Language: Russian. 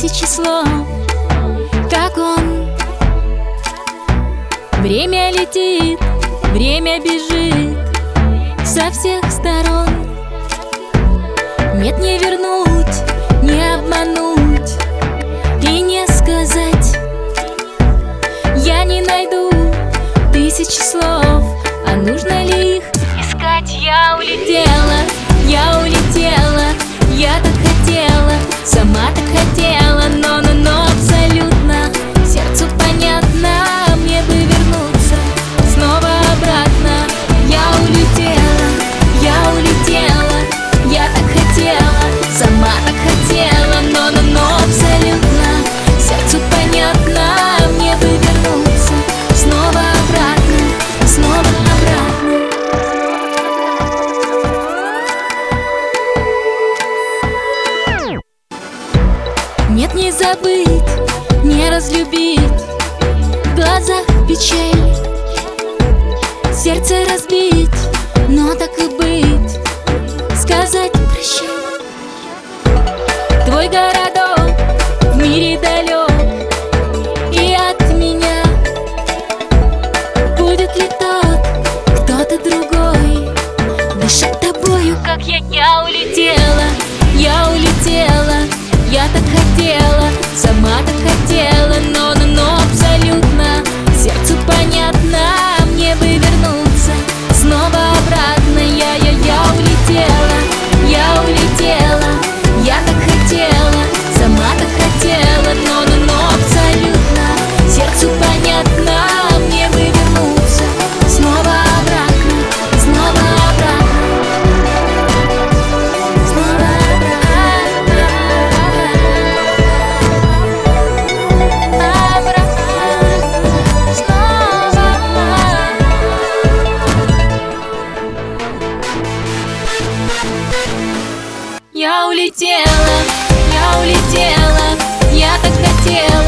тысячи слов, как он. Время летит, время бежит со всех сторон. Нет, не вернуть, не обмануть и не сказать. Я не найду тысячи слов, а нужно ли их искать? Я улетел. забыть, не разлюбить Глаза печаль, сердце разбить Но так и быть, сказать прощай. Твой городок в мире далек улетела, я улетела, я так хотела.